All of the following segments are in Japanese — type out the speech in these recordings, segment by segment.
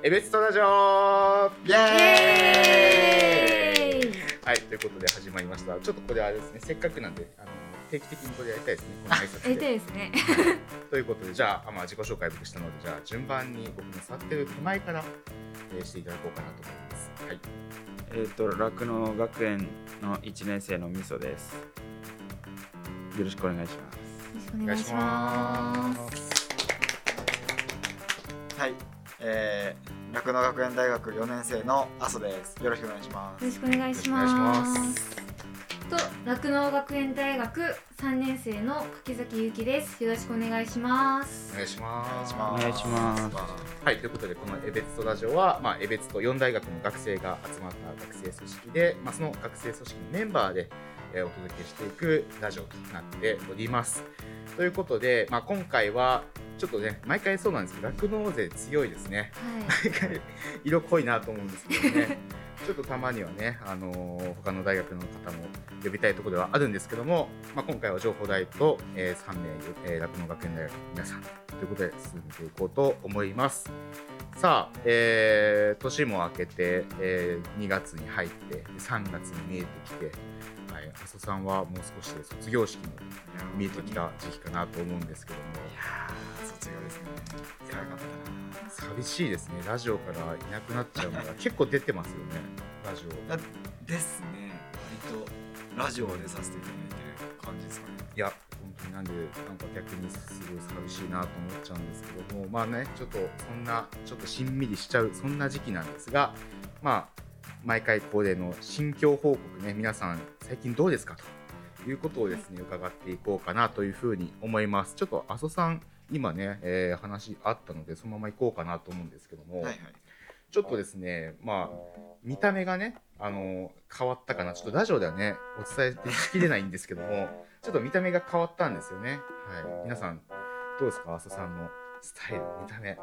エベストラジオイエーイはい、ということで始まりました。ちょっとこれはですね、せっかくなんで、あの定期的にこれやりたいですね。この挨拶やりたいですね。ということで、じゃあ、まあ、自己紹介僕したので、じゃあ、順番に僕の座ってる手前から、えーしていただこうかなと思います。はい。えっ、と酪農学園の1年生のみそです。よろしくお願いします。お願いします。はい、えー、酪農学園大学4年生の阿蘇です。よろしくお願いします。よろしくお願いしよろしくお願いしま。ますと酪農学園大学三年生の柿崎ゆきです。よろしくお願いしますお。願いします。お願いしますはい、ということで、このエベツトラジオは、まあ、エベツと4大学の学生が集まった学生組織で、まあ、その学生組織のメンバーで、えーお届けしていくラジオとなっております。ということで、まあ、今回は、ちょっとね、毎回そうなんですけど、酪農勢強いですね。は毎回色濃いなと思うんですけどね。ちょっとたまにはね、あのー他の大学の方も呼びたいところではあるんですけども、まあ、今回は情報大と、えー3名、えー、酪農学園大学の皆さんということで進めていこうと思います。さあ、えー年も明けて、えー2月に入って3月に見えてきて、はい、阿蘇さんはもう少しで卒業式も見えてきた時期かなと思うんですけども、いやー、卒業ですね。辛かった寂しいですね、ラジオからいなくなっちゃうのが結構出てますよね、ラジオ。ですね。割とラジオでさせていただいてる感じですかね。いや、本当になんで、なんか逆にすごい寂しいなと思っちゃうんですけども、まあね、ちょっとそんな、ちょっとしんみりしちゃう、そんな時期なんですが、まあ、毎回恒例の心境報告ね、皆さん、最近どうですか？ということをですね、伺っていこうかなというふうに思います。ちょっと、阿蘇さん、今ね、えー話あったので、そのまま行こうかなと思うんですけども、はいはい。ちょっとですね、まあ、見た目がね、あの、変わったかな。ちょっとラジオではね、お伝えしきれないんですけども、ちょっと見た目が変わったんですよね。はい。皆さん、どうですか？浅さんのスタイル、見た目。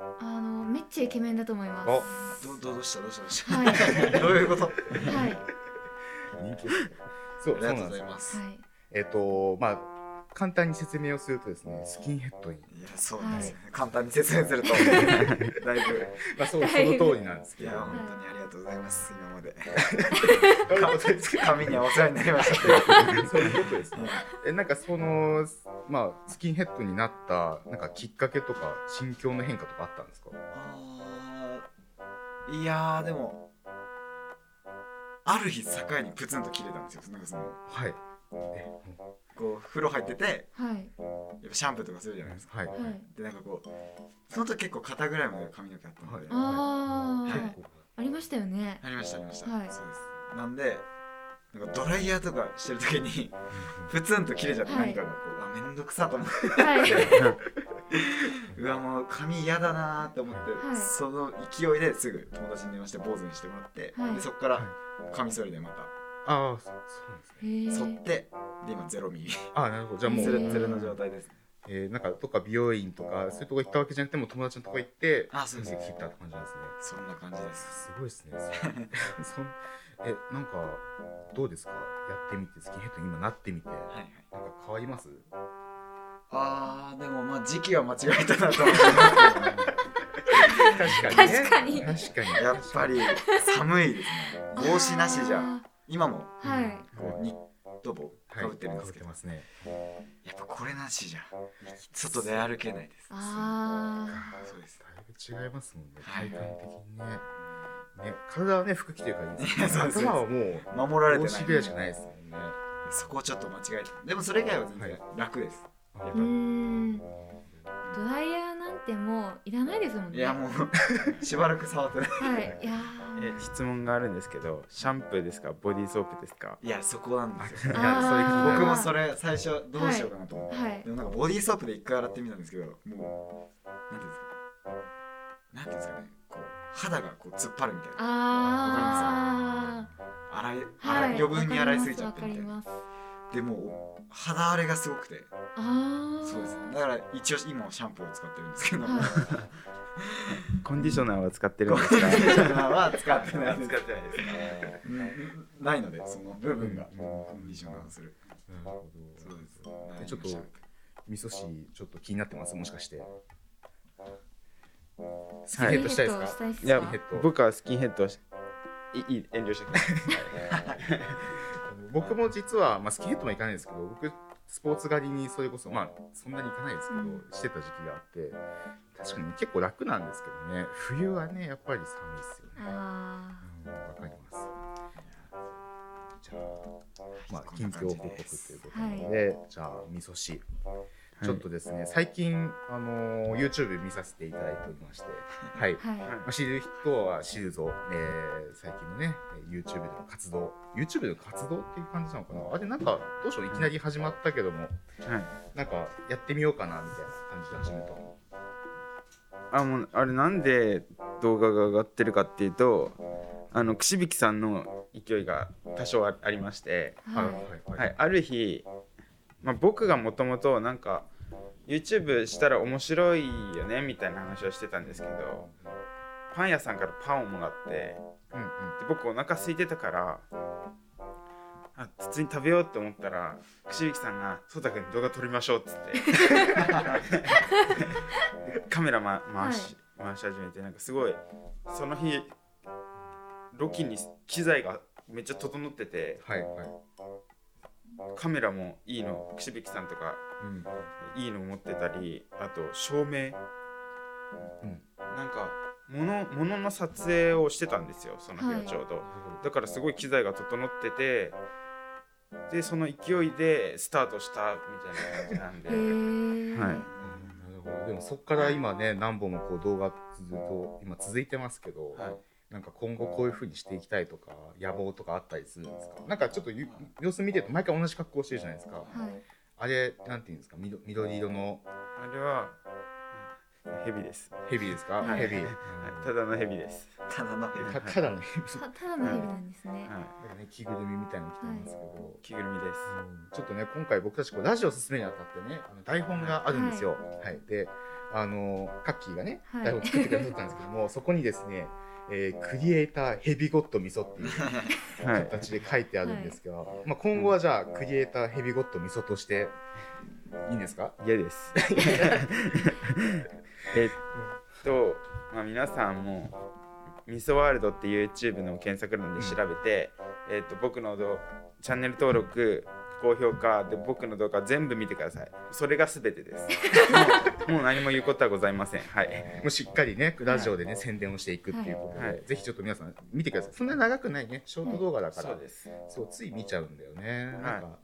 い。あのめっちゃイケメンだと思います。おどどうしたどうしたどうした。はい。どういうこと？はい。人気？そう、ありがと。うございます。はい。えっ、と、まあ、簡単に説明をするとですね、スキンヘッドに。いや、そうですね。簡単に説明すると、だいぶ。まあ、そう、その通りなんですけど。いや、本当にありがとうございます。今まで。どういうことですか髪にはお世話になりました。そういうことですね。え、なんかその、まあ、スキンヘッドになった、なんかきっかけとか、心境の変化とかあったんですか？いやーでもある日境にプツンと切れたんですよなんかそのはい。えこう風呂入っててはい。やっぱシャンプーとかするじゃないですか。はい。はい。でなんかこうその時結構肩ぐらいまで髪の毛あったので、はい。ああ、はい。ありましたよね。ありましたありました、はい。そうです。なんでなんかドライヤーとかしてる時にプツンと切れちゃってはい。何かがこう、あめんどくさと思って。はい。うわもう髪嫌だなーって思って、はい。その勢いですぐ友達に電話して坊主にしてもらって、はい。でそこからカミソリでまたああ、そうですね。へえ。剃って、で今ゼロミリ。ああ、なるほど。じゃあもう、ツルツルの状態ですね。えー、なんかどっか美容院とか、そういうとこ行ったわけじゃなくても、友達のとこ行って、あそうです髪切ったって感じなんですね。そんな感じです。すごいですね。そ んえ、なんか、どうですか？やってみて、スキンヘッドに今なってみて、はいはい。なんか変わります？あーでもまあ時期は間違えたなと思います確 確かに確かに。けどやっぱり寒いですね。帽子なしじゃ。あ今も？ーはい。こうニット帽かぶってるんですけど、被ってますね。やっぱこれなしじゃ外で歩けないです。あそうです。だいぶ違いますもんね、はい。体感的にね。ね、体はね、服着てるからいいですけど、頭はもう、守られて帽ない子ぐらいしかないですもんね。そこをちょっと間違えたでもそれ以外は全然楽です、ああ。うーん。ドライヤーなんてもういらないですもんね。いやもう しばらく触ってないはい。いやえー。質問があるんですけど、シャンプーですか、ボディーソープですか？いやそこなんですよ いや、それ僕もそれ最初どうしようかなと思って、はいで。もなんかボディーソープで一回洗ってみたんですけどもうなんていうんですか？なんていうんですかね？こう肌がこう突っ張るみたいなあ洗いあ。洗いはい。余分に洗いすぎちゃわってみたいなかります。でもう肌荒れがすごくて。ああ。そうです。だから一応今はシャンプーを使ってるんですけど、はい。コンディショナーは使ってるんコンですか？ディショナーは使ってないです使ってないですね。うんないのでその部分がうんコンディショナーをする。なるほそうです。えちょっと味噌汁ちょっと気になってます？もしかして。スキンヘッドしたいですか？スキンヘッドしたいいや僕はスキンヘッドをしいいい遠慮してください 僕も実は、まあ、スキンヘッドもいかないですけど僕スポーツ狩りにそれこそまあそんなにいかないですけど、うん。してた時期があって確かに結構楽なんですけどね。冬はねやっぱり寒いですよね。あうんわかります。じゃあまあ近況報告ということなので、じゃあ味噌汁ちょっとですね、最近、あのー YouTube 見させていただいておりまして、はい。ーはい。まあ、知る人は知るぞ、えー最近のね、えー YouTube での活動、YouTube での活動っていう感じなのかな？あれ、なんか、どうしよう、いきなり始まったけども、はい。なんか、やってみようかな、みたいな感じで始めたの。あもうあれなんで動画が上がってるかっていうとあの串引さんの勢いが多少あありまして、はい。はい、はい、ある日、まあ、僕がもともとなんか YouTube したら面白いよねみたいな話をしてたんですけどパン屋さんからパンをもらってうんうん。で僕お腹空いてたからあ普通に食べようって思ったら串引さんが「そうたくん動画撮りましょう」っつって カメラ、ま、回し、回し始めてなんかすごいその日ロキに機材がめっちゃ整っててはい、はい。カメラもいいの。串引さんとかうん。いいの持ってたりあと照明、うん。なんか物物の撮影をしてたんですよその日はちょうど、だからすごい機材が整っててでその勢いでスタートしたみたいな感じへなんで、ー。はい。なるほど。でもそこから今ね何本もこう動画ずっと今続いてますけど、はいなんか今後こういう風にしていきたいとか野望とかあったりするんですか？なんかちょっとゆ様子見てると毎回同じ格好してるじゃないですか。はい。あれなんていうんですか？緑緑色の。あれはうんヘビです、ヘビですか、はい。ヘビ、はい、ただのヘビです、ただのヘビたただのヘビたただのヘビなんですね。はい、なんかね着ぐるみみたいなの着てますけど、着ぐるみです。うん。ちょっとね今回僕たちこうラジオを進めにあたってねあの台本があるんですよ。はい、であのカッキーがねはい。台本作ってくださったんですけども、そこにですね、えークリエイターヘビゴッド味噌っていうはい。形で書いてあるんですが、まあ、今後はじゃあクリエイターヘビゴッド味噌としていいんですか？嫌です。えっと、まあ、皆さんもミソワールドっていう YouTube の検索欄で調べて、えっと僕の動チャンネル登録高評価で僕の動画全部見てください。それが全てです もう何も言うことはございません。はい。もうしっかりねラジオでね、宣伝をしていくっていうことで、はい。ぜひちょっと皆さん見てください。そんな長くないねショート動画だから、そうです。そうつい見ちゃうんだよね、い。なんか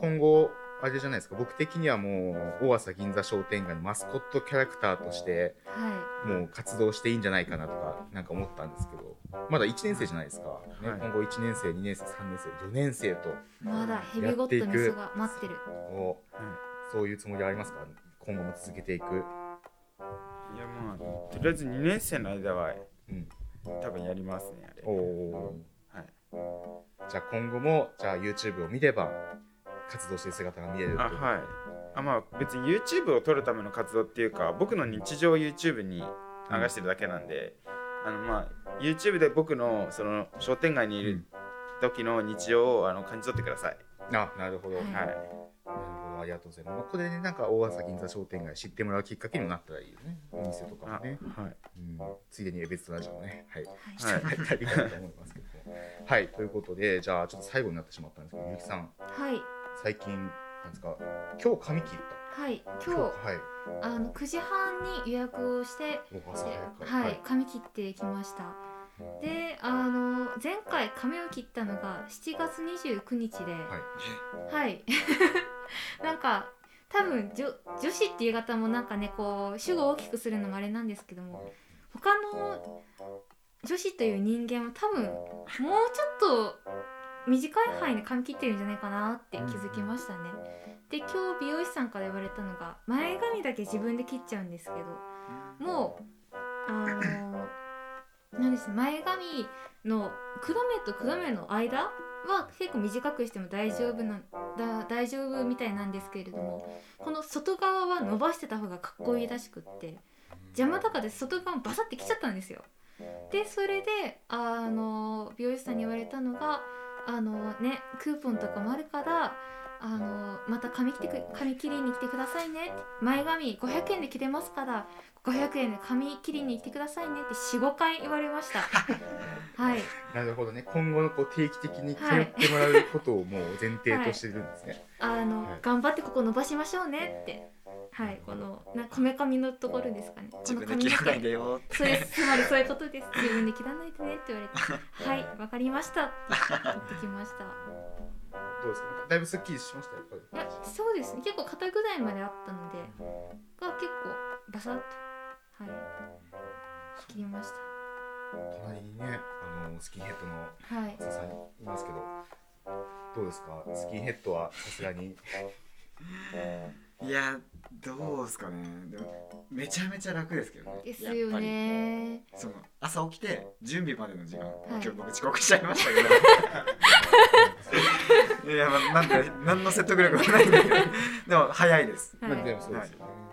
今後あれじゃないですか。僕的にはもう大朝銀座商店街のマスコットキャラクターとしてはもう活動していいんじゃないかなとかなんか思ったんですけどまだ1年生じゃないですか、ねはい。今後1年生2年生3年生4年生といまだヘビゴッド味噌が待ってる。こうそういうつもりはありますか？今後も続けていく、いやまあとりあえず2年生の間はうん、多分やりますねあれ。おおはい。じゃあ今後もじゃあ YouTube を見れば活動してる姿が見えるあはい。あまあ別に YouTube を撮るための活動っていうか僕の日常を YouTube に流してるだけなんで、あのまあ YouTube で僕のその商店街にいる時の日常をあの感じ取ってください、あなるほど、はいありがとうございます、まあ、これでなんか大朝銀座商店街知ってもらうきっかけにもなったらいいよね。お店とかもね、はい。うん、ついでにエベツラジオもね。はい。はい。入ったらい。いかなと思い。ますけどもはい。ということでじゃあちょっと最後になってしまったんですけどゆきさん。はい。最近なんですか今日髪切った？はい。今日はい。あの9時半に予約をしてはい、髪切ってきましたであの前回髪を切ったのが7月29日ではいはい なんか多分女女子っていう方もなんかねこう主語を大きくするのもあれなんですけども他の女子という人間は多分もうちょっと短い範囲で髪切ってるんじゃないかなって気づきましたね。で今日美容師さんから言われたのが前髪だけ自分で切っちゃうんですけどもうあの何です前髪の黒目と黒目の間は結構短くしても大丈夫なだ大丈夫みたいなんですけれどもこの外側は伸ばしてた方がかっこいいらしくって邪魔とかで外側バサって切っちゃったんですよ。でそれであの美容師さんに言われたのがあのねクーポンとかもあるからあのまた髪切ってく髪切りに来てくださいね前髪500円で切れますから500円で髪切りに行ってくださいねって45回言われました。はい。なるほどね。今後のこう定期的に通ってもらうことをもう前提としてるんですね、あの、はい。頑張ってここ伸ばしましょうねって。はい。このなこめかみのところですかね。こ自の分で切らないのでよって。そうです。つまりそういうことです。自分で切らないでねって言われて。はい。わかりました。って言ってきました。どうですか？だいぶすっきりしました？やっぱり。いやそうですね。結構肩ぐらいまであったので。が結構バサッとはい。切りまし隣にねあのスキンヘッドのたはい。佐々さんいますけどどうですか？スキンヘッドはさすがに。いやどうですかね。でもめちゃめちゃ楽ですけどね。ですよね。その朝起きて準備までの時間、い。今日僕遅刻しちゃいましたけど。いやまあなんで何の説得力もないんだけど。でも早いです。はい。まあでもそうですよね、い、や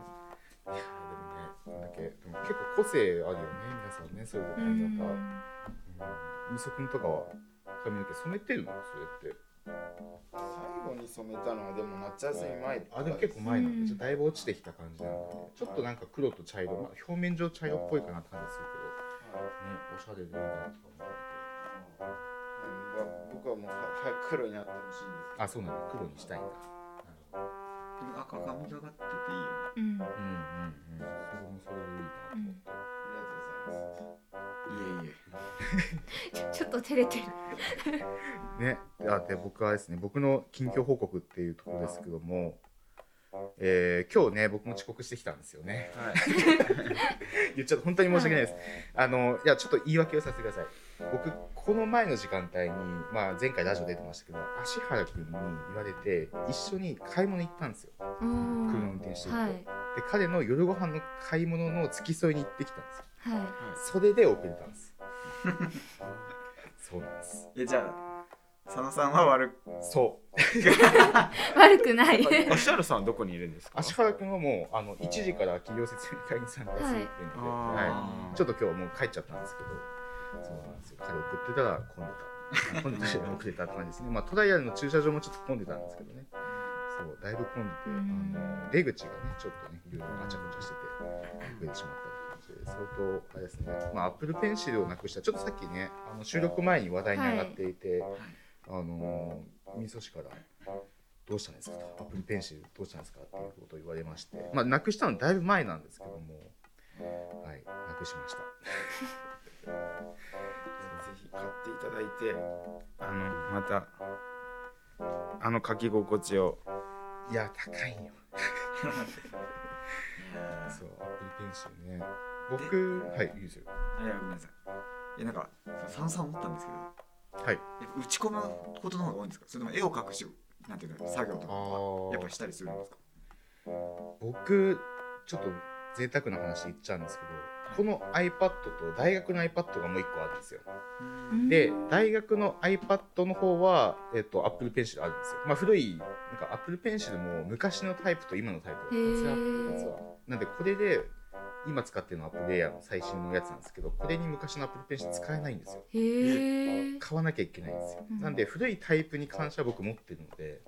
でも結構個性あるよね皆さんねそれぞれう髪型ん。みそくんとかは髪の毛染めてるの？それって。最後に染めたのはでも夏休み前あでも結構前なんうん。でちょっとだいぶ落ちてきた感じなんで、ちょっとなんか黒と茶色、まあ、表面上茶色っぽいかなって感じするけど。ねおしゃれでいいなとか思って。うん僕はもうは早く黒になって。ほしいん。ですあそうなんだ。黒にしたいんだ。なるほど。赤髪がかってていいよね。うん。うんうんうんそれもそれでいいなと思って、ありがとうございます。いえいえ。ちょちょっと照れてるね、あで僕はですね僕の近況報告っていうところですけども、えー今日ね僕も遅刻してきたんですよね。言っちゃって本当に申し訳ないです、あのいやちょっと言い訳をさせてください。僕この前の時間帯に、まあ、前回ラジオ出てましたけど芦原君に言われて一緒に買い物行ったんですよ。うん。車運転してると、はいで彼の夜ご飯の買い物の付き添いに行ってきたんですよ。はい。それで遅れたんです。そうなんです。えじゃあ佐野さんは悪く。そう。悪くない。芦原さんはどこにいるんですか？芦原君はもうあの1時から企業説明会に参加するっていうので、はい。はい。ちょっと今日はもう帰っちゃったんですけどそうなんですよ。彼送ってたら混んでた。混んでたし遅れたって感じですね。まあトライアルの駐車場もちょっと混んでたんですけどねそうだいぶ混んでてうんあの出口がねちょっとねいろいろガチャガチャしてて遅れてしまったって感じで相当あれですね。まあアップルペンシルをなくしたちょっとさっきねあの収録前に話題に上がっていて、あのみそしからどうしたんですかとアップルペンシルどうしたんですかっていうことを言われましてまあなくしたのだいぶ前なんですけどもはいなくしました。ぜひ買っていただいてあのまたあの書き心地をいや高いよ。そうアップルペンシルね僕はいいいですよ。いやごめんなさい。えなんか佐野さん思ったんですけど。はい。え打ち込むことの方が多いんですか？それとも絵を描くしなんていうの作業とかあやっぱしたりするんですか？僕ちょっと贅沢な話言っちゃうんですけどこの iPad と大学の iPad がもう一個あるんですよ。で大学の iPad の方は、えっと Apple Pencil あるんですよ。まあ古いなんか Apple Pencil も昔のタイプと今のタイプが2つあって実はなんでこれで今使ってるのは Apple Air の最新のやつなんですけどこれに昔の Apple Pencil 使えないんですよ。買わなきゃいけないんですよ、うん。なんで古いタイプに関しては僕持ってるので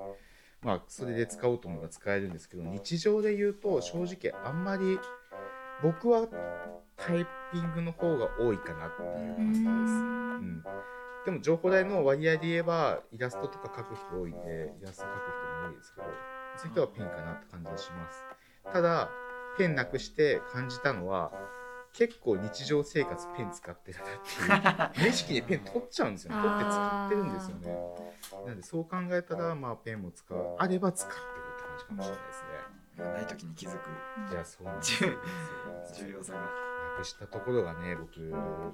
まあそれで使おうと思えば使えるんですけど日常で言うと正直あんまり僕はタイピングの方が多いかなっていうう感じです、ん。うん、でも情報代の割合で言えばイラストとか描く人多いんでイラスト描く人も多いですけどそういう人はペンかなって感じはします。ただペンなくして感じたのは結構日常生活ペン使ってるなっていう無意識にペン取っちゃうんですよね。取って使ってるんですよね。なんでそう考えたらまあペンも使うあれば使ってるって感じかもしれないですね。ない時に気づく。いやそうなんですよ。重要さが。なくしたところがね僕あの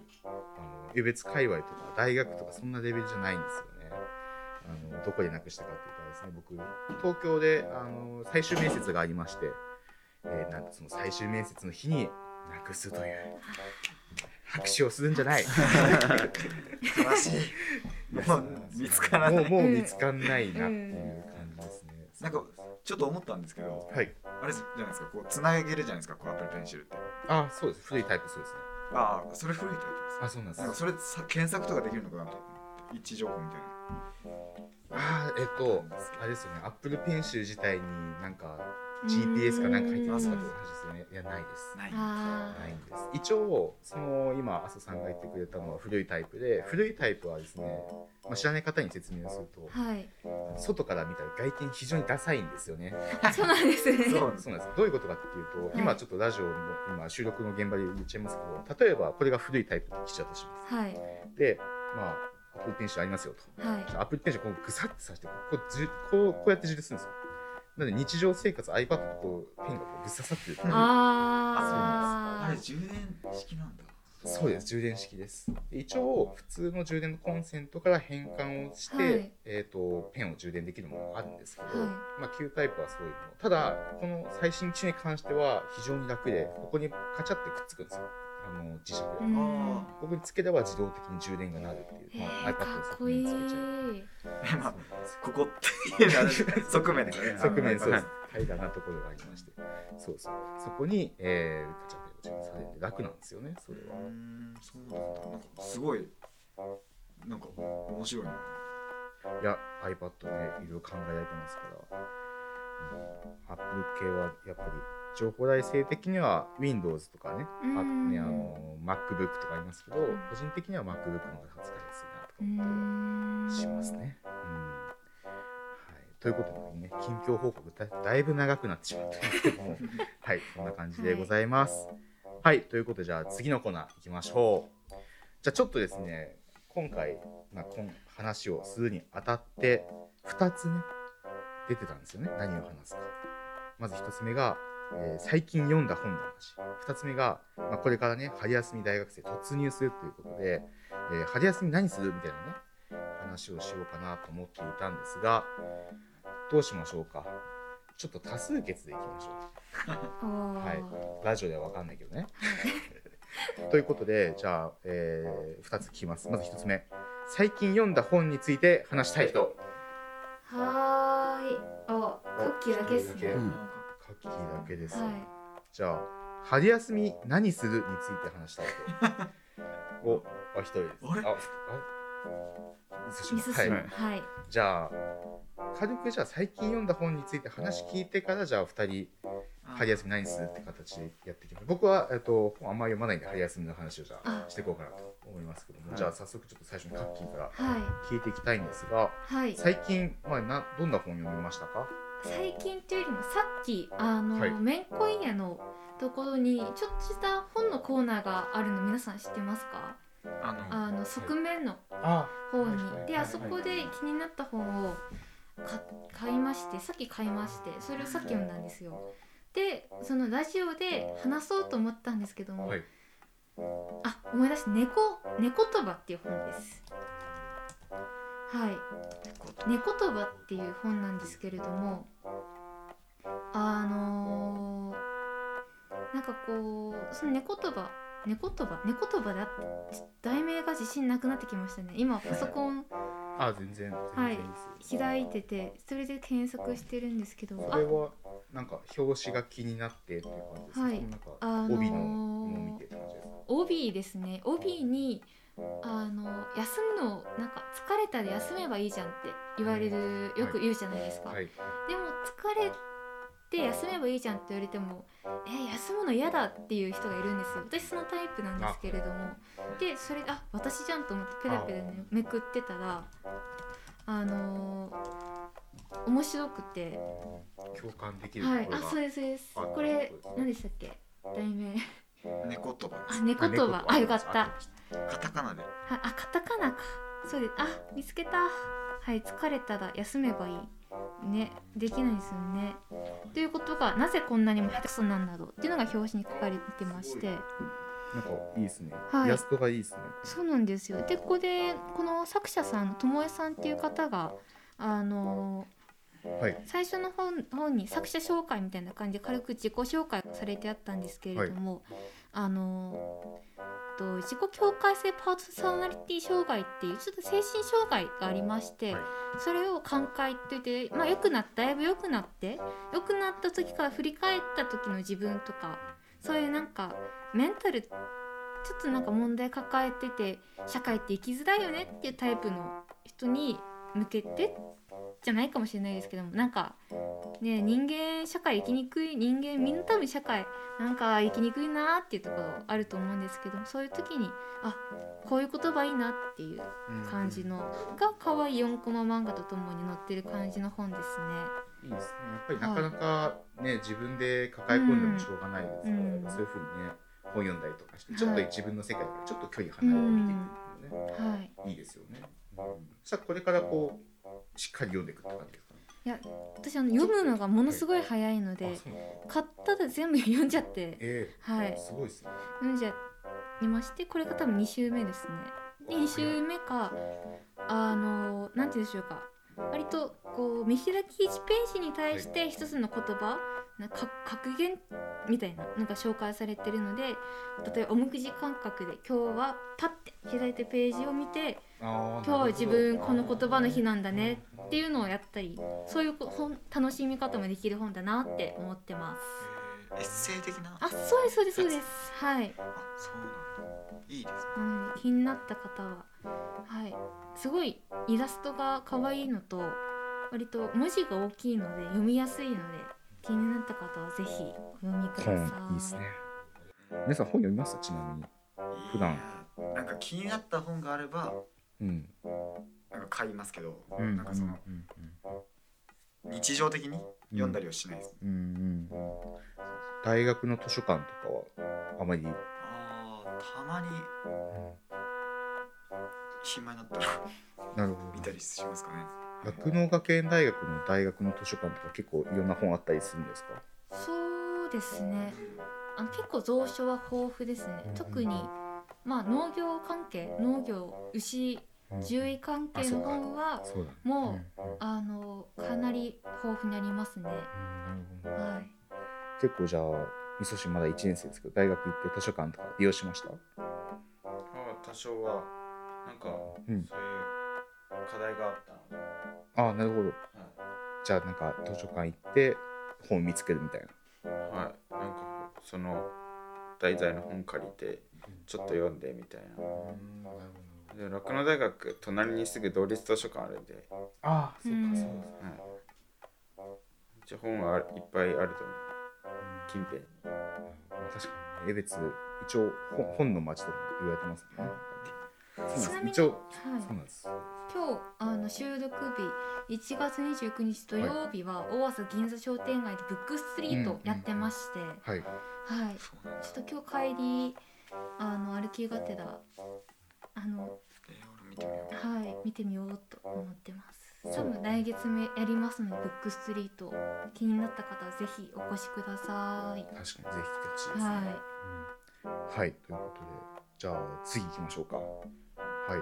江別界隈とか大学とかそんなレベルじゃないんですよね。あのどこでなくしたかっていうとですね。僕東京であの最終面接がありまして、えーなんとその最終面接の日になくすという。拍手をするんじゃない。悲しい。もう見つからないもうもう見つかんないなっていう感じですね、なんかちょっと思ったんですけどはい。あれじゃないですか？こうつなげるじゃないですか？こうアップルペンシルって。あそうです。古いタイプそうですね。ああそれ古いタイプです。あそうなんです。なんかそれさ検索とかできるのかなと位置情報みたいな。あーえっとあれですよね。アップルペンシル自体になんか GPS かなんか入ってますかうんって話ですよねいやないです。ない。あないんです。一応その今阿蘇さんが言ってくれたのは古いタイプで古いタイプはですね、まあ、知らない方に説明をするとあはい。外から見たら外見非常にダサいんですよねそうなんですねそうそうなんですどういうことかっていうと、はい今ちょっとラジオの今収録の現場で言っちゃいますけど例えばこれが古いタイプの機種だとしますはいでまあアップルペンシルありますよとはいアップルペンシルこうグサッてさしてこうこうこうやって充するんですよなので日常生活 iPad とペンがこうぐっささってるあー。あれ充電式なんだ。そうです。充電式です。で一応普通の充電のコンセントから変換をして、はい。えー、とペンを充電できるものがあるんですけど、はい。まあ、旧タイプはそういうもの。ただこの最新機種に関しては非常に楽でここにカチャってくっつくんですよあの磁石で、うん。ここにつければ自動的に充電がなるっていう、へまあ、iPad のっこいい。につけちゃう。まあここっていう側面でね。側面そうです。はい。平らなところがありまして。そうそう。そこに、えー、カチャペンを充電されて楽なんですよねそれは。うーんそうなんだ。なんかすごいなんか面白いな。いや iPad ねいろいろ考えられてますから、うん、Apple 系はやっぱり情報代性的には Windows とかねあ,、うん。ねあの MacBook とかありますけど、ん。個人的には MacBook の方が使いやすいなとかう思ったりんしますね。うん。はい、ということでね近況報告だだいぶ長くなってしまったんですけども。はいこんな感じでございます。はい、ということでじゃあ次のコーナー行きましょう。じゃあちょっとですね今回、まあ、この話をするにあたって2つね出てたんですよね。何を話すか。まず1つ目が、えー最近読んだ本の話。2つ目が、まあ、これからね春休み大学生突入するということで、えー春休み何するみたいなね話をしようかなと思っていたんですがどうしましょうか。ちょっと多数決でいきましょう。は はいラジオでは分かんないけどね。ということでじゃあ、え2つ聞きます。まず1つ目。最近読んだ本について話したい人。はーい。あクッキーだけですね。うはんカッキーだけです、い。じゃあ春休み何するについて話したい人 おあ一人です。あれ？ああはい。汁はい。じゃあ軽くじゃあ最近読んだ本について話聞いてからじゃあ2人春休み何するって形でやっていきます。僕は、えっと、本あんまり読まないんで春休みの話をじゃああ。していこうかなと思いますけども、はい。じゃあ早速ちょっと最初にカッキーからはい。聞いていきたいんですがはい。最近、まあ、などんな本読みましたか？最近というよりもさっきあの、はい。めんこい屋のところにちょっとした本のコーナーがあるの皆さん知ってますか？あのあの側面の。あ。方に、はい。であそこで気になった本をか買いましてさっき買いましてそれをさっき読んだんですよ。でそのラジオで話そうと思ったんですけども、はい。あ思い出した猫猫言葉っていう本ですはい。猫言葉っていう本なんですけれどもあのーなんかこうその猫言葉猫言葉猫言葉だって題名が自信なくなってきましたね。今パソコンあ全然全然い。開いててそれで検索してるんですけどそれはなんか表紙が気になってっていう感じですか、はい。なんかあのー帯ののを見てって感じですか？帯ですね。帯にあの休むのなんか疲れたら休めばいいじゃんって言われるよく言うじゃないですか、はい。でも疲れて休めばいいじゃんって言われてもえ休むの嫌だっていう人がいるんですよ。私そのタイプなんですけれども。でそれあ私じゃんと思ってペラペラ、ね、めくってたらあのー面白くて。共感できるとはい。あそうですそうです。あこれ何でしたっけ？題名猫言葉であす猫言葉あよかった。あカタカナで。はあカタカナか。そうです。あ見つけた。はい疲れたら休めばいい。ねできないですよね。ということがなぜこんなにも下手くそなんだろう。っていうのが表紙に書かれてまして。なんかいいですね、はい。イラストがいいですね。そうなんですよ。でここでこの作者さんともえさんっていう方があのはい。最初の本本に作者紹介みたいな感じで軽く自己紹介されてあったんですけれども、あのと自己境界性パーソナリティ障害っていうちょっと精神障害がありまして、はい。それを寛解って言って、まあ、良くなっただいぶ良くなって良くなった時から振り返った時の自分とかそういうなんかメンタルちょっとなんか問題抱えてて社会って生きづらいよねっていうタイプの人に向けてじゃないかもしれないですけどもなんかね人間社会生きにくい人間みんな多分社会なんか生きにくいなっていうところあると思うんですけどそういう時にあこういう言葉いいなっていう感じのが可愛い4コマ漫画とともに載ってる感じの本ですね。いいですね。やっぱりなかなかね、自分で抱え込んでもしょうがないですから、うん。そういうふうにね本読んだりとかしてちょっと自分の世界からちょっと距離離れて見ていくっていうのね、はい。いいですよね、うん、そしたらこれからこうしっかり読んでいくって感じですかね。いや私あの読むのがものすごい早いので買ったら全部読んじゃってえはい。えすごいですね。読んじゃいましてこれが多分2週目ですね。で2週目かあのなんて言うんでしょうか。割とこう見開き1ページに対して一つの言葉なんか格言みたいなのが紹介されてるので例えばおみくじ感覚で今日はパッて開いてページを見て今今日は自分この言葉の日なんだねっていうのをやったりそういう本楽しみ方もできる本だなって思ってます。エッセイ的な？あそうですそうですそうです。はい。あそうなんだ。いいですね。なので気になった方ははい。すごいイラストが可愛いのと割と文字が大きいので読みやすいので気になった方はぜひお読みください。本いいですね。皆さん本読みます？ちなみに普段。なんか気になった本があればうん。なんか買いますけど、うん。なんかそのうん日常的に読んだりはしないです、うんうん大学の図書館とかはあまり？ああたまに暇になったらなるほど。見たりしますかね酪農学園大学の大学の図書館とか結構いろんな本あったりするんですか？そうですね。あの結構蔵書は豊富ですね。特にまあ農業関係農業牛獣医関係の本はもう、うんうん。あのかなり豊富にありますね。なるほど。はい。結構じゃあ味噌汁まだ1年生ですけど大学行って図書館とか利用しました？まあ多少は。なんか、うん。そういう課題があったああなるほど。はいじゃあなんか図書館行って本見つけるみたいな。はい、なんかその題材の本借りてちょっと読んでみたいな。で酪農大学隣にすぐ同立図書館あるんで、ああうんそうかはい、一応本はいっぱいあると思う。近辺。に確かにね江別一応本本の町とも言われてますねちなみにはい。そうなんです。今日あの収録日1月29日土曜日は大朝銀座商店街でブックストリートやってまして、はい。はい。ちょっと今日帰りあの歩きがてらあのえー俺見てみよう。はい見てみようと思ってます。多分来月目やりますのでブックストリート。気になった方はぜひお越しください。確かにぜひ来てほしいですね。はうん。はい。ということでじゃあ次行きましょうかはい。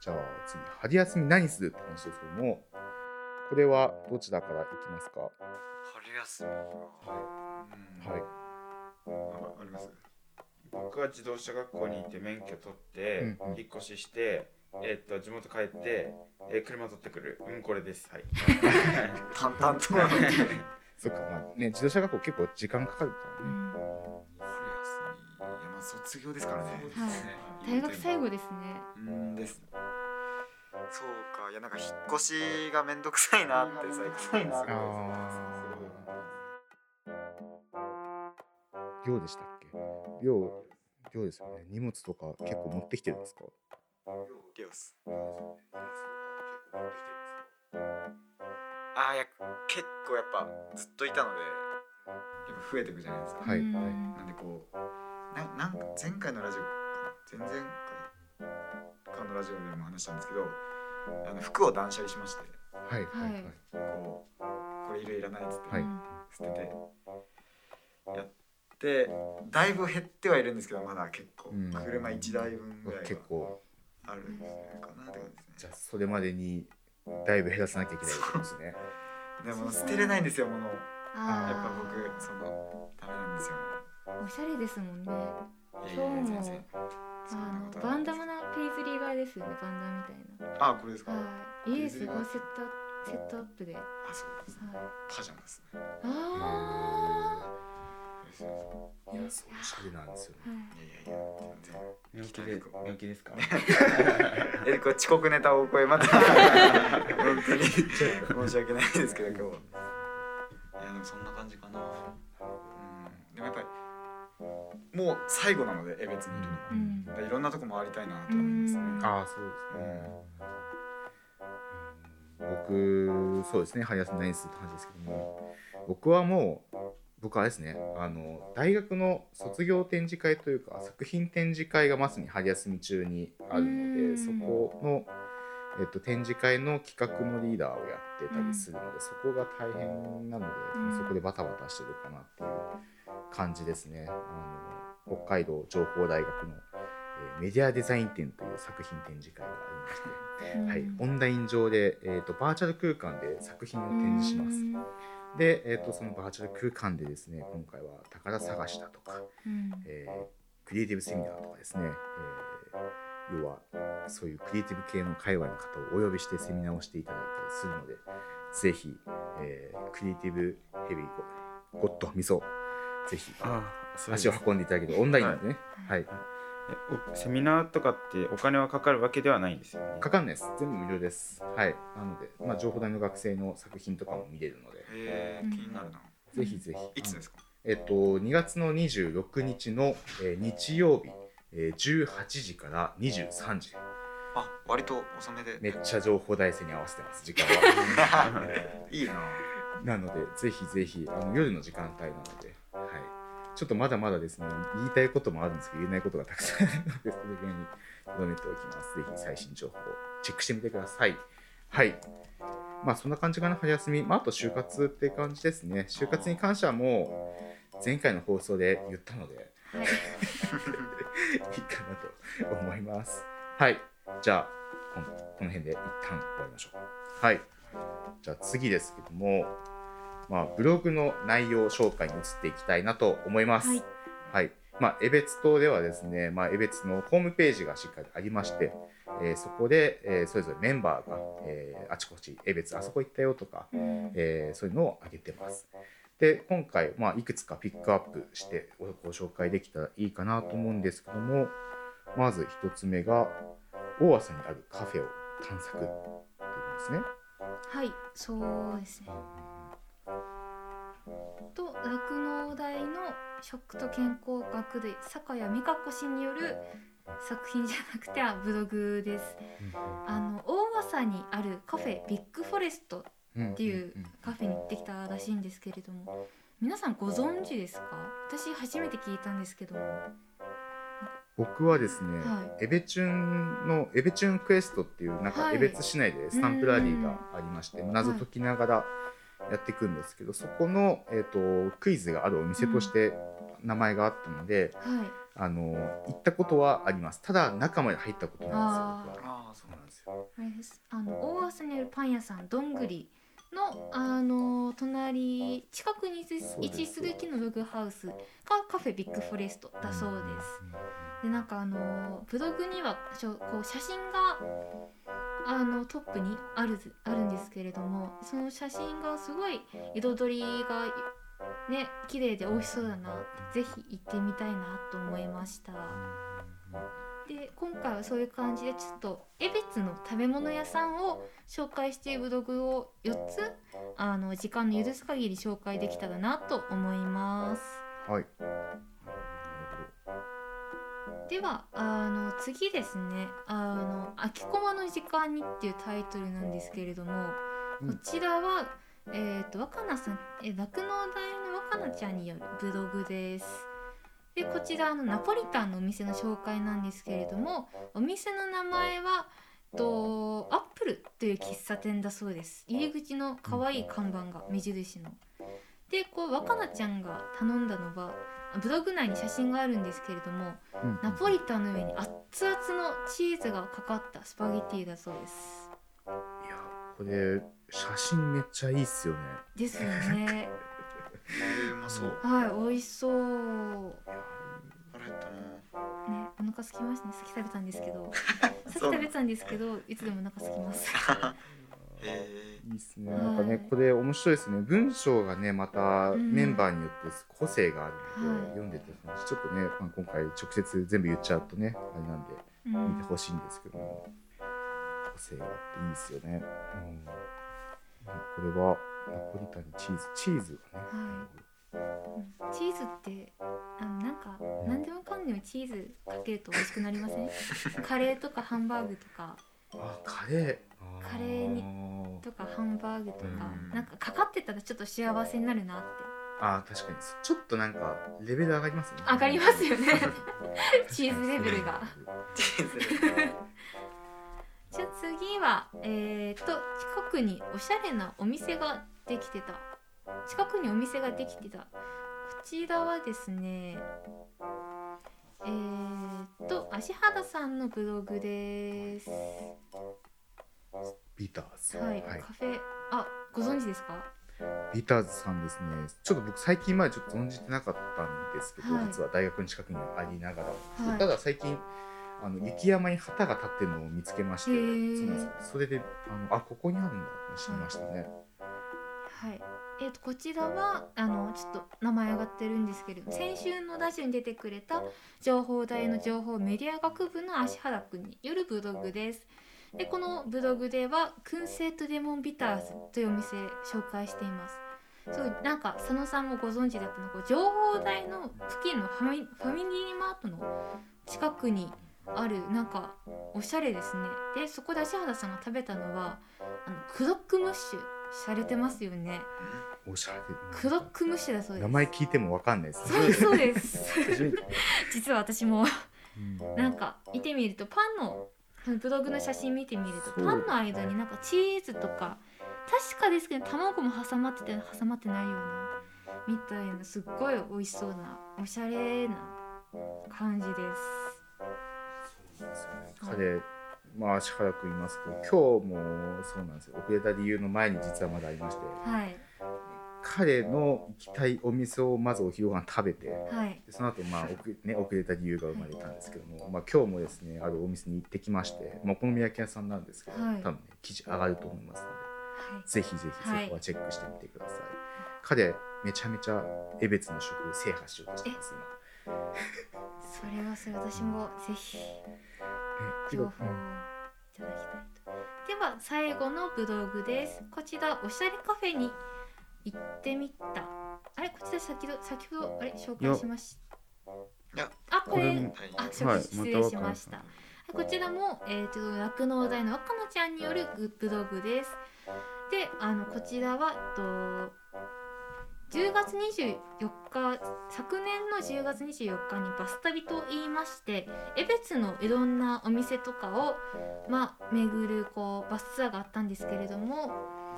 じゃあ次春休み何するって話ですけども。これはどちらから行きますか？春休みはうん。はいああります。僕は自動車学校に行って免許取って、うんうん。引っ越しして、えーっと地元帰って、えー車取ってくる。うんこれです。はい。淡々と。そっか。まあね自動車学校結構時間かかるからね卒業ですからね。はい。大学最後ですね。うん。です。そうか。いやなんか引っ越しがめんどくさいなって最近す。ごい寮でしたっけ？寮寮ですよね。荷物とか結構持ってきてるんですか？リオスあーいや結構やっぱずっといたのでやっぱ増えていくじゃないですか、はいなんでこうななんか前回のラジオ前々回かのラジオでも話したんですけどあの服を断捨離しまして。はいはいはい。こうこれいるいらないっつって、はい。捨てて。やってだいぶ減ってはいるんですけどまだ結構。うん。車1台分ぐらい結は構。あるんじゃないかなって感じですね。じゃあそれまでにだいぶ減らさなきゃいけないってことですね。でも捨てれないんですよ物を。やっぱ僕そのダメなんですよ。ねおしゃれですもんね。今日もあのバンダムなペイズリー柄ですよねバンダムみたいあこれですか、なはい。家ですごいセットセットアップで。はいあそうですパジャマですね。あですよいやそうおしゃれなんですよね。い。やいやいや全然。寝起きで寝起きですか？えこれ遅刻ネタを超えまた。本当に。申し訳ないですけど今日は。いやでもそんな感じかな。うん。でもやっぱりもう最後なので江別にいるの。もうん。いろんなとこ回りたいなと思いますね。うん。ああそうですね、僕そうですね。春休み何するって話ですけども。僕はもう僕はあれですね。あの大学の卒業展示会というか作品展示会がまさに春休み中にあるのうん。でそこの、えっと、展示会の企画のリーダーをやってたりするので、そこが大変なので、うん。そこでバタバタしてるかなっていう感じですね。あの北海道情報大学の、えーメディアデザイン展という作品展示会がありまして、はい、オンライン上で、えー、とバーチャル空間で作品を展示します。で、えー、とそのバーチャル空間でですね今回は宝探しだとか、うんえークリエイティブセミナーとかですね、えー要はそういうクリエイティブ系の界隈の方をお呼びしてセミナーをしていただいたりするのでぜひ、えークリエイティブヘビーゴゴッドミソぜひ。ああ足を運んでいただけるオンラインでね、はい。おセミナーとかってお金はかかるわけではないんですよね。かかんないです。全部無料です。はい。なので、まあ、情報大の学生の作品とかも見れるので。えー、気になるな。ぜひぜひ。いつですか？えっと、2月の26日の、えー日曜日、えー18時から23時。あ割と遅めで。めっちゃ情報大生に合わせてます時間は。い。いな。なのでぜひぜひあの夜の時間帯なので、はい、ちょっとまだまだですね言いたいこともあるんですけど言えないことがたくさんあるのでそれぐらいに留めておきますぜひ最新情報をチェックしてみてくださいはいまあそんな感じかな春休み、まあ、あと就活って感じですね就活に関してはもう前回の放送で言ったのではいいいかなと思います。はい。じゃあ、このこの辺で一旦終わりましょう。はい。じゃあ次ですけども、まあ、ブログの内容紹介に移っていきたいなと思います。はい。はい。まあ、江別島ではですね、まあ、江別のホームページがしっかりありまして、えーそこで、えーそれぞれメンバーが、えーあちこち江別あそこ行ったよとか、うんえーそういうのを挙げてます。で今回、まあ、いくつかピックアップしてごご紹介できたらいいかなと思うんですけどもまず一つ目が大朝にあるカフェを探索っていうんですね。はいそうですねと酪農大の食と健康学で坂谷美香子氏による作品じゃなくてはブログです。あの大朝にあるカフェビッグフォレストっていうカフェに行ってきたらしいんですけれども皆さんご存知ですか？私初めて聞いたんですけども。僕はですね、はエベチュンのエベチュンクエストっていうなんかはい。エベツ市内でスタンプラリーがありまして、ん謎解きながらやっていくんですけど、そこの、えー、とクイズがあるお店として名前があったので、はい。あの行ったことはあります。ただ中まで入ったことないんですよ。あー。僕はああそうそうなんですよ。あれです。あの大朝にあるパン屋さんどんぐりのあの隣近くに位置する木のログハウスがカフェビッグフォレストだそうです。でなんかあのブログにはこう写真があのトップにあるあるんですけれどもその写真がすごい彩りがね綺麗で美味しそうだなぜひ行ってみたいなと思いました。で今回はそういう感じでちょっと江別の食べ物屋さんを紹介しているブログを4つあの時間の許す限り紹介できたらなと思います。はいではあの次ですね「あの空きコマの時間に」っていうタイトルなんですけれども、うんこちらはえっ、と若菜さんえ酪農大の若菜ちゃんによるブログです。でこちらあのナポリタンのお店の紹介なんですけれどもお店の名前はとアップルという喫茶店だそうです。入り口の可愛い看板が目印の。でこう若菜ちゃんが頼んだのはブログ内に写真があるんですけれどもうん。ナポリタンの上に熱々のチーズがかかったスパゲティだそうです。いやこれ写真めっちゃいいっすよね。ですよね。えー、うまそう。はい美味しそう。腹減ったな。ねお腹空きましたね。さっき食べたんですけど。さっき食べたんですけどいつでもお腹空きます。へいいっすね。はい。なんかね、これ面白いですね。文章がね、またうん。メンバーによって個性があるので、はい。読んでて、ちょっとね、まあ、今回直接全部言っちゃうとね、あれなんで、うん。見てほしいんですけども、個性があっていいですよね。うん、これは、ナポリタンにチーズ、チーズがね。うんチーズってあのなんか何でもかんでもチーズかけると美味しくなりません？カレーとかハンバーグとか。あ、カレー。あカレーにに。とかハンバーグとか。うん。なんかかかってたらちょっと幸せになるなって。あ、確かに、ちょっとなんかレベル上がりますね。上がりますよね。チーズレベルが。じゃあ次はえー、と近くにおしゃれなお店ができてた。近くにお店ができてた。こちらはですねえー、と足肌さんのブログです。ビターズ。はい、カフェ。あご存知ですか？ビターズさんですね。ちょっと僕最近までちょっと存じてなかったんですけど、はい。実は大学の近くにありながら、はい。ただ最近あの雪山に旗が立ってるのを見つけまして、それであのあここにあるんだって知りましたね。はい。えー、とこちらはあのちょっと名前上がってるんですけれど先週のラジオに出てくれた情報大の情報メディア学部の芦原くんによるブログです。でこのブログでは燻製とレモンビターズというお店紹介しています。すごいなんか佐野さんもご存知だったのが情報大の付近のファミファミリーマートの近くにあるなんかおしゃれですね。でそこで芦原さんが食べたのはあのクロックムッシュされてますよね。おしゃれ。クロックムッシュだそうです。名前聞いてもわかんないです。そうですそうです。実は私もうんなんか見てみるとパンのブログの写真見てみるとパンの間になんかチーズとか確かですけど卵も挟まってて挟まってないようなみたいなすっごい美味しそうなおしゃれな感じです。そうですよね彼、まあ、足原くんいますけど、今日もそうなんですよ。遅れた理由の前に実はまだありまして、はい。彼の行きたいお店をまずお昼ご飯食べて、はい。でその後まあ遅れ,、ね、遅れた理由が生まれたんですけども、まあ、今日もですねあるお店に行ってきまして、まあ、お好み焼き屋さんなんですけど、はい。多分ね記事上がると思いますのはい。でぜひぜひはいそこはチェックしてみてください、彼めちゃめちゃ江別の食制覇しようとしてますそれはそれ私もぜひ。今情報をいただきたいと。では最後のブログです。こちらおしゃれカフェに行ってみた。あれこちら先ほど先ほどあれ紹介しました。あこれこれもあはい失礼しました。こちらもえっ、と酪農大の若菜ちゃんによるブログです。であのこちらはと10月24日昨年の10月24日にバス旅と言いまして江別のいろんなお店とかを、まあ、巡るこうバスツアーがあったんですけれども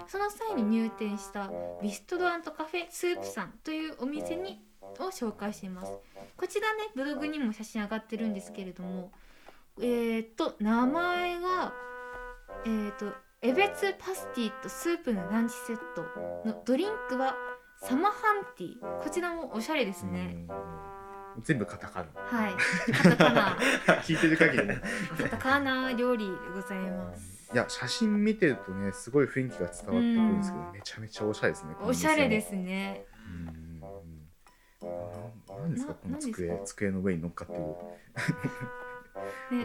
その際に入店したビストロカフェスープさんというお店にを紹介しています。こちらねブログにも写真上がってるんですけれどもえー、と名前がえー、と江別パスティとスープのランチセットのドリンクはサマハンティー。こちらもおしゃれですね、うん。全部カタカナ。はい。カタカナ。聞いてる限りね。カタカナ料理でございます。いや写真見てるとねすごい雰囲気が伝わってくるんですけど、めちゃめちゃおしゃれですねおしゃれですすね。うん。ななんですかなこの机か？机の上に乗っかってる。ね。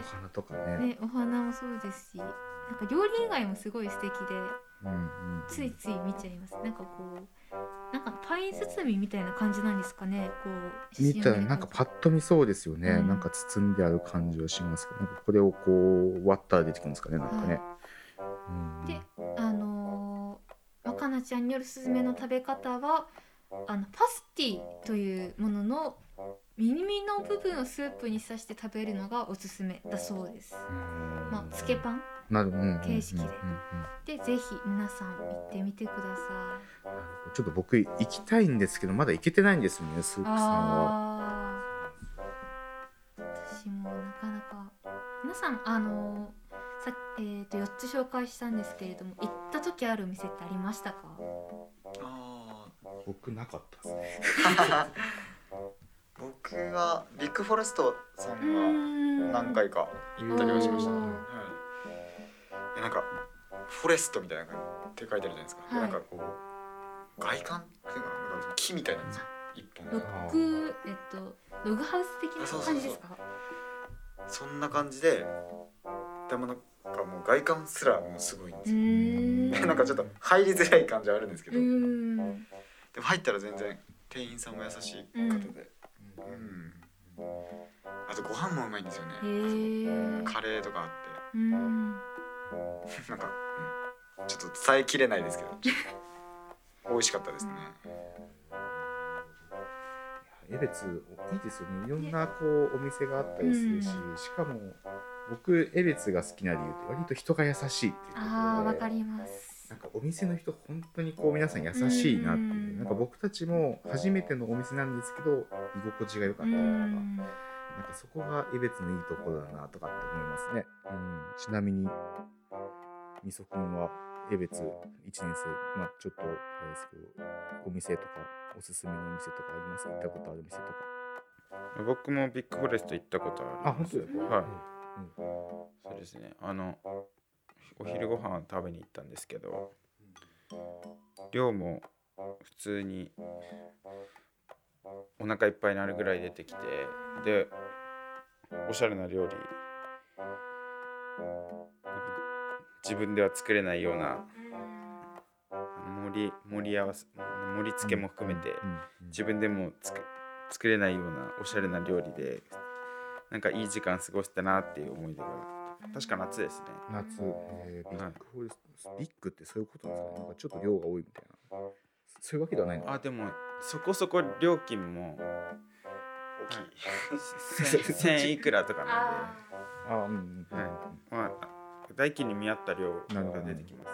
お花とかね。ねお花もそうですしなんか料理以外もすごい素敵でうんうん。ついつい見ちゃいます。なんかこうなんかパイ包みみたいな感じなんですかねこう見たらなんかパッと見そうですよね、うん。なんか包んである感じはしますけどなんかこれをこう割ったら出てくるんですかねなんかね、うん。であのー、若菜ちゃんによるすすめの食べ方はあのパスティというものの耳の部分をスープに刺して食べるのがおすすめだそうです。うん。まあ、つけパンなるうんうんうんうん形式で。でぜひ皆さん行ってみてください。ちょっと僕行きたいんですけどまだ行けてないんですよねスープさんは。私もなかなか皆さんあのさえー、と4つ紹介したんですけれども行った時あるお店ってありましたか？あ僕なかったですね。ー 僕はビッグフォレストさんは何回か行ったりはしました、おー。はい、でなんかフォレストみたいな感って書いてあるじゃないですか、はい。なんかこう外観っていうのかななんか木みたいなんですよ。一本ロックえっとログハウス的な感じですか？そんな感じででもなんかもう外観すらもうすごいんうですよ、なんかちょっと入りづらい感じはあるんですけど、でも入ったら全然店員さんも優しい方で、うん。あとご飯もうまいんですよね。カレーとかあっうん。て なんか、うん、ちょっと伝えきれないですけど。美味しかったですね、江別いいですよね。いろんなこうお店があったりするし、うしかも僕江別が好きな理由って割と人が優しいっていうところで。あかります。なんかお店の人本当にこう皆さん優しいなっていう。うん。なんか僕たちも初めてのお店なんですけど居心地が良かったりとか。うんなんかそこが江別のいいところだなとかって思いますね、うん、ちなみにみそくんは江別1年生まあちょっとあれですけどお店とかおすすめのお店とかあります？行ったことある店とか。僕もビッグフォレスト行ったことああります。本当ですか？はい。うん。そうですね。あのお昼ご飯食べに行ったんですけど量も普通にお腹いっぱいになるぐらい出てきてでおしゃれな料理。自分では作れないような盛り盛り合わせ盛り付けも含めて自分でも作れないようなおしゃれな料理でなんかいい時間過ごしたなっていう思い出が確か夏ですね。夏、えービッグフォレスト、ビッグってそういうことなんですか？ねなんかちょっと量が多いみたいな。そういうわけではないの？あでもそこそこ料金も大きい、はい1000 1000いくらとかなんああはい。で、まあ、代金に見合った量が出てきます。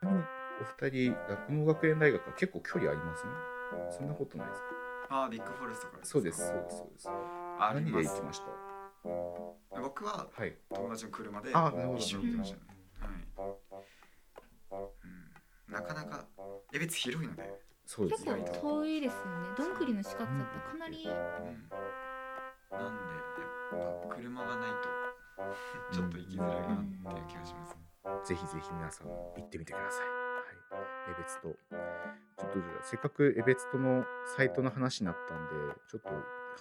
ちなみにお二人酪農学園大学は結構距離ありません？そんなことないですか？ああビッグフォレストからそうですそうですそうです。何ありまで行きました？僕ははい。友達の車であなるほど。一緒に行きましたね。はい、うん、なかなか江別広いので、そうです結ね構遠いですよね。どんぐりの近くだったらかなりうん、なんでやっぱ車がないと ちょっと行きづらいかなっていう気がします、ぜひぜひ皆さん行ってみてください。はい、エベツと。ちょっとじゃあせっかくエベツとのサイトの話になったんで、ちょっと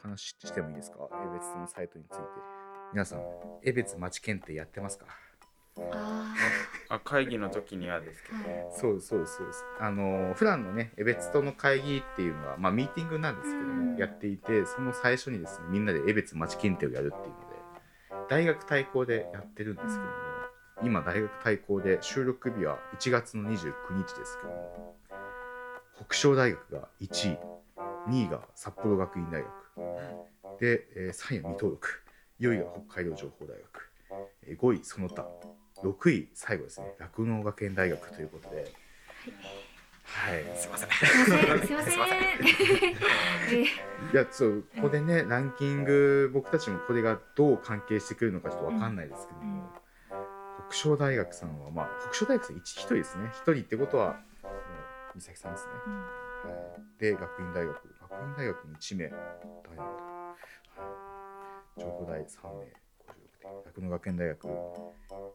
話してもいいですか？エベツとのサイトについて。皆さん、エベツ町検定やってますか？ああ会議の時にはですけど、はそうです、そうです、そうです。あのー、普段のね、エベツとの会議っていうのは、まあ、ミーティングなんですけども、うん。やっていて、その最初にですね、みんなでエベツ町検定をやるっていうので、大学対抗でやってるんですけども、今、大学対抗で収録日は1月の29日ですけども、北昇大学が1位、2位が札幌学院大学、で、えー3位は未登録、4位が北海道情報大学、えー5位その他、6位最後ですね、酪農学園大学ということで、はい。すいません。いすいません。すいやそうここでねランキング僕たちもこれがどう関係してくるのかちょっと分かんないですけども、北昇大学さんはまあ北昇大学さん一一人ですね。一人ってことはもう美咲さんですね、で学院大学。学院大学の1名。誰なんだ、はい、情報大3名。56点酪農学園大学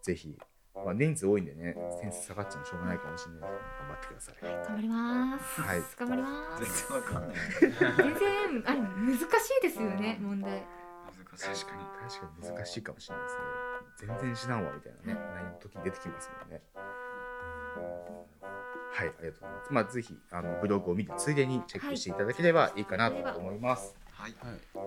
ぜひ、まあ、人数多いんでね点数下がっちゃうのしょうがないかもしれないですけど頑張ってください、頑張ります、はい。頑張ります。全然わかんない。全然あれ難しいですよね問題。難しい。確かに確かに難しいかもしれないですね。全然知らんわみたいなね、内容の時に出てきますもんね。はい、ありがとうございます。まあ、ぜひ、あの、ブログを見て、ついでにチェックしていただければいいかなと思います。はいはい、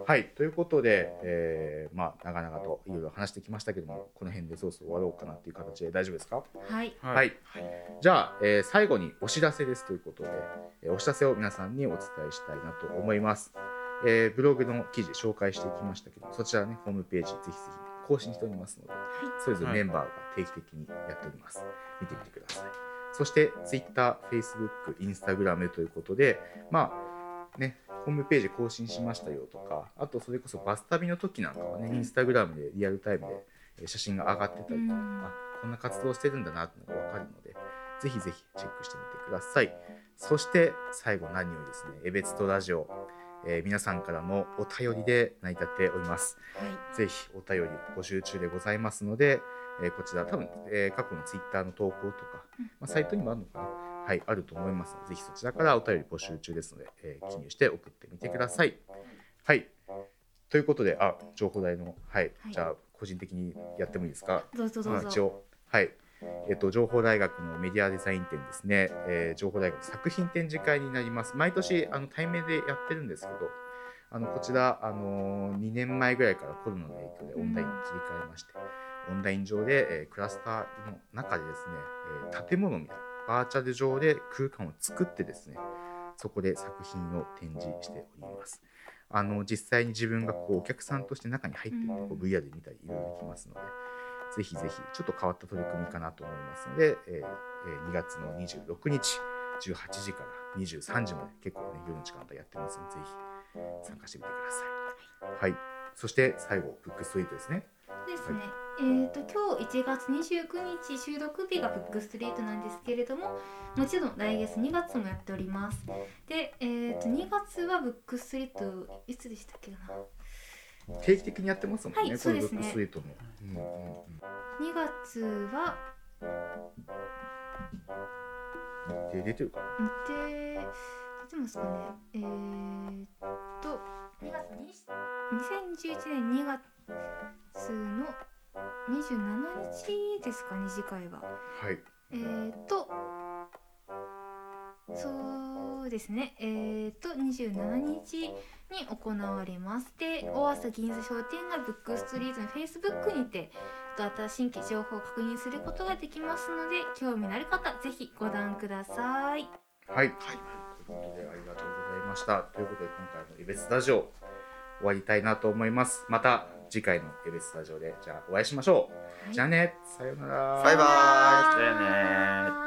はい、ということで、えー、まあ、長々といろいろ話してきましたけども、この辺でそろそろ終わろうかなっていう形で大丈夫ですか？はいはいはい。じゃあ、えー最後にお知らせですということで、えーお知らせを皆さんにお伝えしたいなと思います。えーブログの記事紹介していきましたけど、そちらね、ホームページぜひぜひ更新しておりますので、それぞれメンバーが定期的にやっております。見てみてください。そして、Twitter、Facebook、Instagram ということで、まあ、ね、ホームページ更新しましたよとか、あとそれこそバス旅の時なんかはね、Instagram でリアルタイムでえー。写真が上がってたりとか、こんな活動してるんだなっていうのがわかるので、ぜひぜひチェックしてみてください。そして最後何よりですね、エベツとラジオ、えー皆さんからのお便りで成り立っております。はい。ぜひお便り募集中でございますので、えーこちら多分、えー過去のツイッターの投稿とか、うん。まあ、サイトにもあるのかなはい、あると思いますので、ぜひそちらからお便り募集中ですので、えー記入して送ってみてください。はい。ということで、あ、情報台の、はい、はいじゃあ、個人的にやってもいいですか？どうぞどうぞまあ一応、はい。えっと、情報大学のメディアデザイン展ですね、えー情報大学作品展示会になります。毎年、あの対面でやってるんですけど、あのこちら、あのー2年前ぐらいからコロナの影響でオンラインに切り替えまして、オンライン上で、えークラスターの中でですね、えー建物みたいな、バーチャル上で空間を作ってですね、そこで作品を展示しております。あの実際に自分がこうお客さんとして中に入っていってこう VR で見たりいろいろできますので、ぜひぜひちょっと変わった取り組みかなと思いますので、えーえー2月の26日18時から23時まで結構ね夜の時間帯やってますのでぜひ参加してみてください。はい。そして最後ブックストリートですね。ですね、えっ、と今日1月29日収録日がブックストリートなんですけれどももちろん来月2月もやっておりますでえっ、と2月はブックストリートいつでしたっけな？定期的にやってますもんね。はいそうですねックストリートも。うんうんうん2月は日程出てるかな。日程出てますかねえー、っと2月20 2011年2月の27日ですかね次回ははい。えー、っとそうですねえー、っと27日に行われますで大朝銀座商店街ブックストリートのフェイスブックにて新規情報を確認することができますので興味のある方ぜひご覧くださいはい。ということでありがとうございました。ということで今回のエベスラジオ終わりたいなと思います。また次回のエベスラジオでじゃあお会いしましょう。じゃあね。さようなら。バイバーイ